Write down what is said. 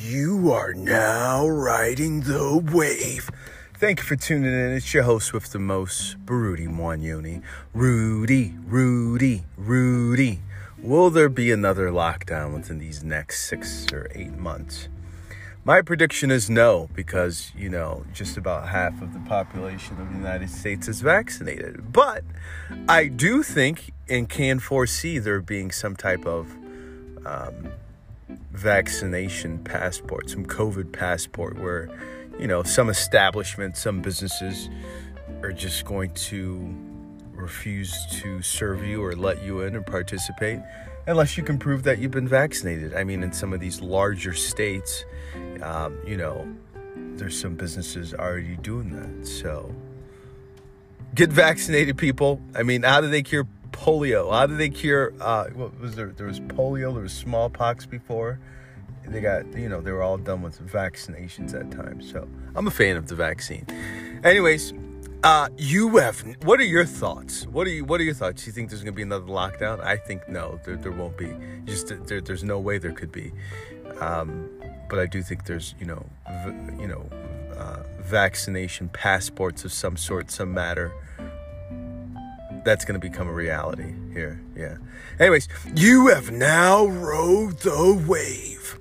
You are now riding the wave. Thank you for tuning in. It's your host with the most, Rudi Mwonyonyi. Rudi, Rudi, Rudi. Will there be another lockdown within these next six or eight months? My prediction is no, because, you know, just about half of the population of the United States is vaccinated. But I do think and can foresee there being some type of um, vaccination passport, some COVID passport, where, you know, some establishments, some businesses are just going to refuse to serve you or let you in or participate unless you can prove that you've been vaccinated. I mean, in some of these larger states, um, you know, there's some businesses already doing that. So get vaccinated, people. I mean, how do they cure polio? How do they cure? Uh, what was there? There was polio. There was smallpox before. They got, you know, they were all done with vaccinations at times. So I'm a fan of the vaccine. Anyways, uh, you have. What are your thoughts? What are you? What are your thoughts? You think there's to be another lockdown? I think no. There, there won't be. Just there, there's no way there could be. Um, but I do think there's, you know, v- you know, uh, vaccination passports of some sort, some matter that's going to become a reality here. Yeah. Anyways, you have now rode the wave.